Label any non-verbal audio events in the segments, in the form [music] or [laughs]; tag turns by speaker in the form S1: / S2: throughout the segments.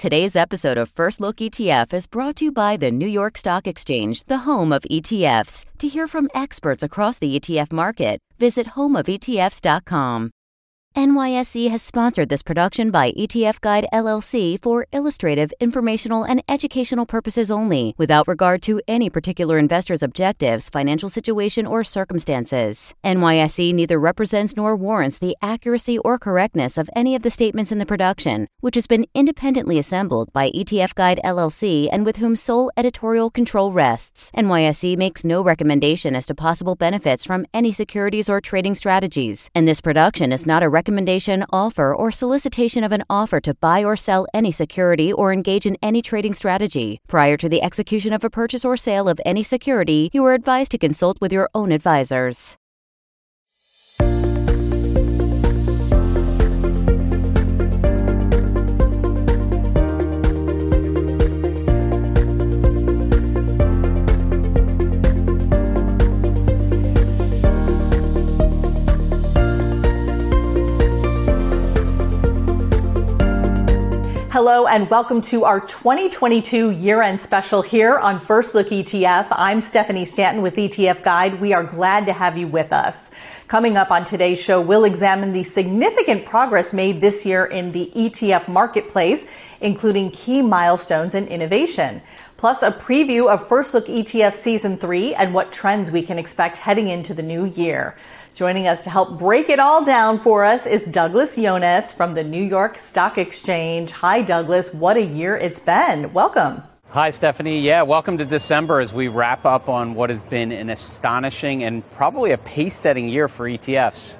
S1: Today's episode of First Look ETF is brought to you by the New York Stock Exchange, the home of ETFs. To hear from experts across the ETF market, visit homeofetfs.com. NYSE has sponsored this production by ETF Guide LLC for illustrative, informational, and educational purposes only, without regard to any particular investor's objectives, financial situation, or circumstances. NYSE neither represents nor warrants the accuracy or correctness of any of the statements in the production, which has been independently assembled by ETF Guide LLC and with whom sole editorial control rests. NYSE makes no recommendation as to possible benefits from any securities or trading strategies, and this production is not a recommendation, offer, or solicitation of an offer to buy or sell any security or engage in any trading strategy. Prior to the execution of a purchase or sale of any security, you are advised to consult with your own advisors.
S2: Hello and welcome to our 2022 year end special here on First Look ETF. I'm Stephanie Stanton with ETF Guide. We are glad to have you with us. Coming up on today's show, we'll examine the significant progress made this year in the ETF marketplace, including key milestones and innovation. Plus, a preview of First Look ETF Season 3 and what trends we can expect heading into the new year. Joining us to help break it all down for us is Douglas Yones from the New York Stock Exchange. Hi, Douglas. What a year it's been. Welcome.
S3: Hi, Stephanie. Yeah, welcome to December as we wrap up on what has been an astonishing and probably a pace setting year for ETFs.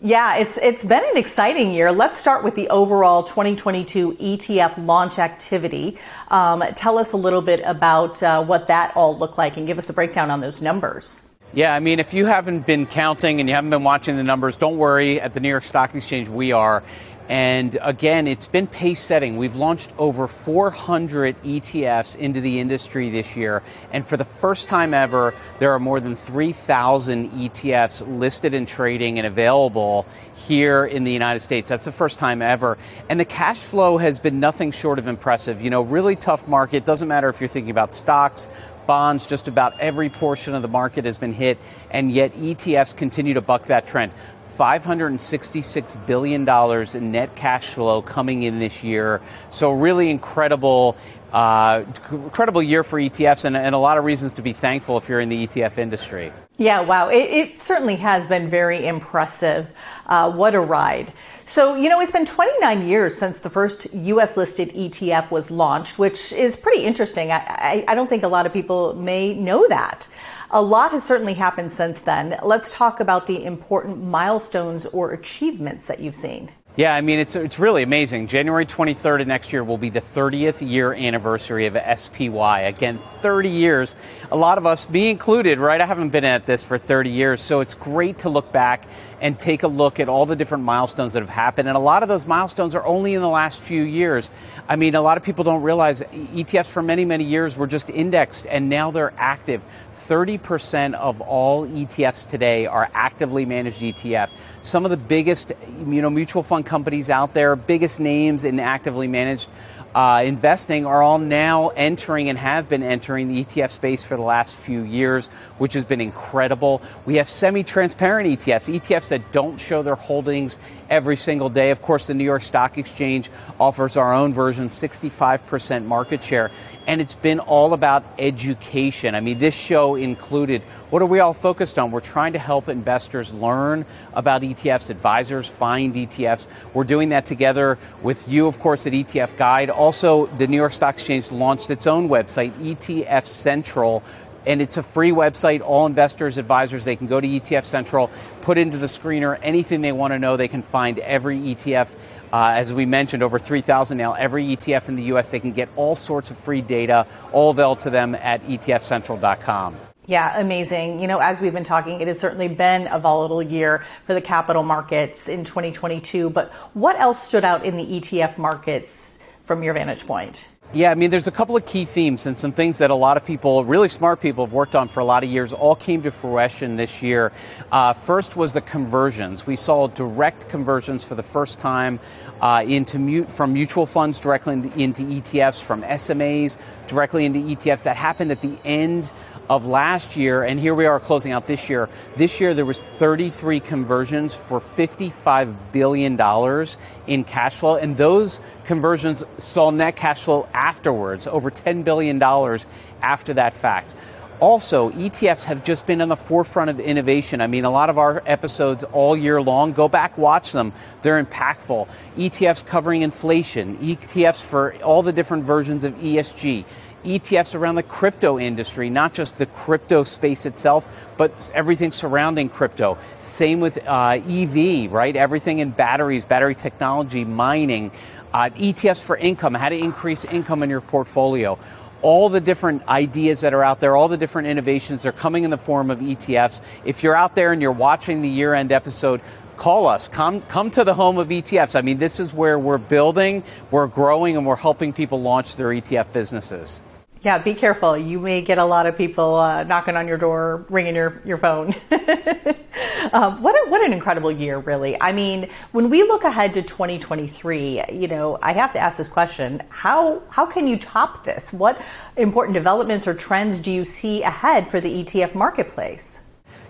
S2: Yeah, it's it's been an exciting year. Let's start with the overall 2022 ETF launch activity. Um, tell us a little bit about uh, what that all looked like and give us a breakdown on those numbers.
S3: Yeah, I mean, if you haven't been counting and you haven't been watching the numbers, don't worry. At the New York Stock Exchange, we are. And again, it's been pace setting. We've launched over 400 ETFs into the industry this year. And for the first time ever, there are more than 3,000 ETFs listed and trading and available here in the United States. That's the first time ever. And the cash flow has been nothing short of impressive. You know, really tough market. Doesn't matter if you're thinking about stocks, bonds, just about every portion of the market has been hit, and yet ETFs continue to buck that trend. $566 billion in net cash flow coming in this year. So, really incredible, uh, incredible year for ETFs, and, and, a lot of reasons to be thankful if you're in the ETF industry.
S2: Yeah, wow. It, it certainly has been very impressive. Uh, what a ride. So, you know, it's been 29 years since the first US listed ETF was launched, which is pretty interesting. I, I, I, don't think a lot of people may know that. A lot has certainly happened since then. Let's talk about the important milestones or achievements that you've seen.
S3: Yeah, I mean, it's, it's really amazing. January 23rd of next year will be the 30th year anniversary of SPY. Again, 30 years. A lot of us, me included, right? I haven't been at this for 30 years, so it's great to look back and take a look at all the different milestones that have happened. And a lot of those milestones are only in the last few years. I mean, a lot of people don't realize ETFs for many, many years were just indexed, and now they're active. 30% of all ETFs today are actively managed ETF. Some of the biggest, you know, mutual fund companies out there, biggest names in actively managed uh, investing are all now entering and have been entering the ETF space for the last few years, which has been incredible. We have semi transparent ETFs, ETFs that don't show their holdings every single day. Of course, the New York Stock Exchange offers our own version, 65% market share. And it's been all about education. I mean, this show included what are we all focused on? We're trying to help investors learn about ETFs, advisors find ETFs. We're doing that together with you, of course, at ETF Guide. Also, the New York Stock Exchange launched its own website, ETF Central and it's a free website. All investors, advisors, they can go to ETF Central, put into the screener anything they want to know. They can find every ETF. Uh, as we mentioned, over 3,000 now. Every ETF in the U.S. They can get all sorts of free data, all available to them at ETFCentral.com.
S2: Yeah, amazing. You know, as we've been talking, it has certainly been a volatile year for the capital markets in 2022. But what else stood out in the ETF markets from your vantage point?
S3: Yeah, I mean, there's a couple of key themes and some things that a lot of people, really smart people, have worked on for a lot of years, all came to fruition this year. Uh, first was the conversions. We saw direct conversions for the first time uh, into mute, from mutual funds directly into ETFs, from SMAs directly into ETFs. That happened at the end of last year, and here we are closing out this year. This year there was 33 conversions for 55 billion dollars in cash flow, and those conversions saw net cash flow afterwards, over 10 billion dollars after that fact. Also, ETFs have just been on the forefront of innovation. I mean, a lot of our episodes all year long, go back, watch them. They're impactful. ETFs covering inflation, ETFs for all the different versions of ESG, ETFs around the crypto industry, not just the crypto space itself, but everything surrounding crypto. Same with uh, EV, right? Everything in batteries, battery technology, mining, uh, ETFs for income, how to increase income in your portfolio. All the different ideas that are out there, all the different innovations, are coming in the form of ETFs. If you're out there and you're watching the year end episode, call us. Come, come to the home of ETFs. I mean, this is where we're building, we're growing, and we're helping people launch their ETF businesses.
S2: Yeah, be careful. You may get a lot of people uh, knocking on your door, ringing your, your phone. [laughs] um, what, a, what an incredible year, really. I mean, when we look ahead to 2023, you know, I have to ask this question how, how can you top this? What important developments or trends do you see ahead for the ETF marketplace?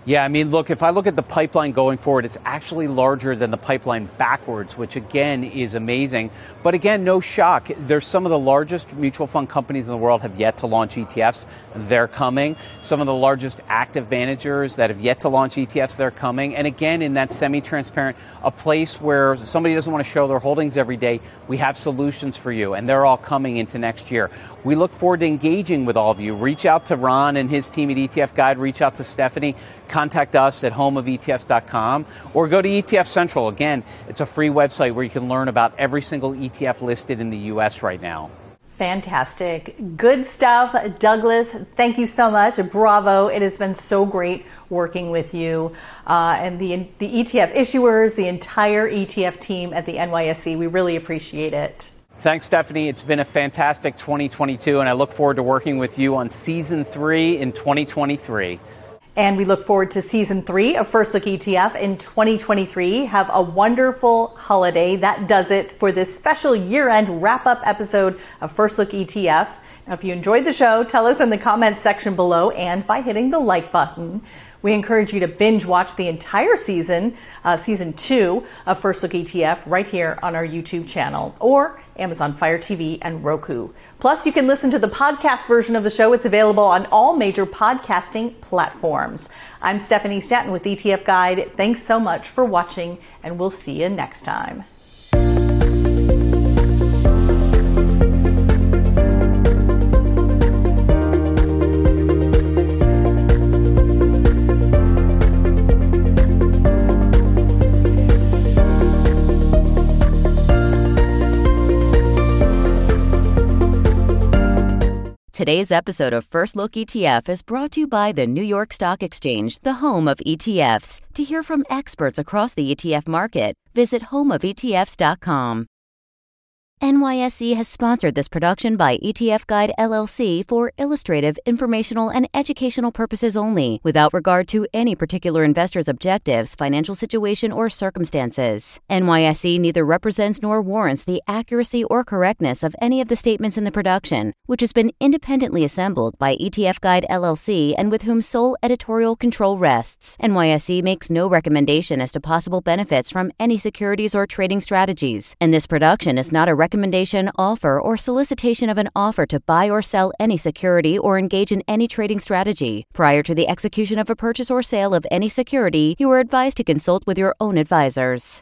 S3: Yeah, I mean, look, if I look at the pipeline going forward, it's actually larger than the pipeline backwards, which again is amazing. But again, no shock. There's some of the largest mutual fund companies in the world have yet to launch ETFs. They're coming. Some of the largest active managers that have yet to launch ETFs, they're coming. And again, in that semi-transparent, a place where somebody doesn't want to show their holdings every day, we have solutions for you, and they're all coming into next year. We look forward to engaging with all of you. Reach out to Ron and his team at ETF Guide. Reach out to Stephanie contact us at homeofetfs.com or go to ETF Central. Again, it's a free website where you can learn about every single ETF listed in the U.S. right now.
S2: Fantastic. Good stuff. Douglas, thank you so much. Bravo. It has been so great working with you uh, and the, the ETF issuers, the entire ETF team at the NYSE. We really appreciate it.
S3: Thanks, Stephanie. It's been a fantastic 2022, and I look forward to working with you on season three in 2023.
S2: And we look forward to season three of First Look ETF in 2023. Have a wonderful holiday. That does it for this special year end wrap up episode of First Look ETF. Now, if you enjoyed the show, tell us in the comments section below and by hitting the like button. We encourage you to binge watch the entire season, uh, season two of First Look ETF, right here on our YouTube channel or Amazon Fire TV and Roku. Plus, you can listen to the podcast version of the show. It's available on all major podcasting platforms. I'm Stephanie Stanton with ETF Guide. Thanks so much for watching, and we'll see you next time.
S1: Today's episode of First Look ETF is brought to you by the New York Stock Exchange, the home of ETFs. To hear from experts across the ETF market, visit homeofetfs.com. NYSE has sponsored this production by ETF Guide LLC for illustrative, informational, and educational purposes only, without regard to any particular investor's objectives, financial situation, or circumstances. NYSE neither represents nor warrants the accuracy or correctness of any of the statements in the production, which has been independently assembled by ETF Guide LLC and with whom sole editorial control rests. NYSE makes no recommendation as to possible benefits from any securities or trading strategies, and this production is not a recommendation, offer, or solicitation of an offer to buy or sell any security or engage in any trading strategy. Prior to the execution of a purchase or sale of any security, you are advised to consult with your own advisors.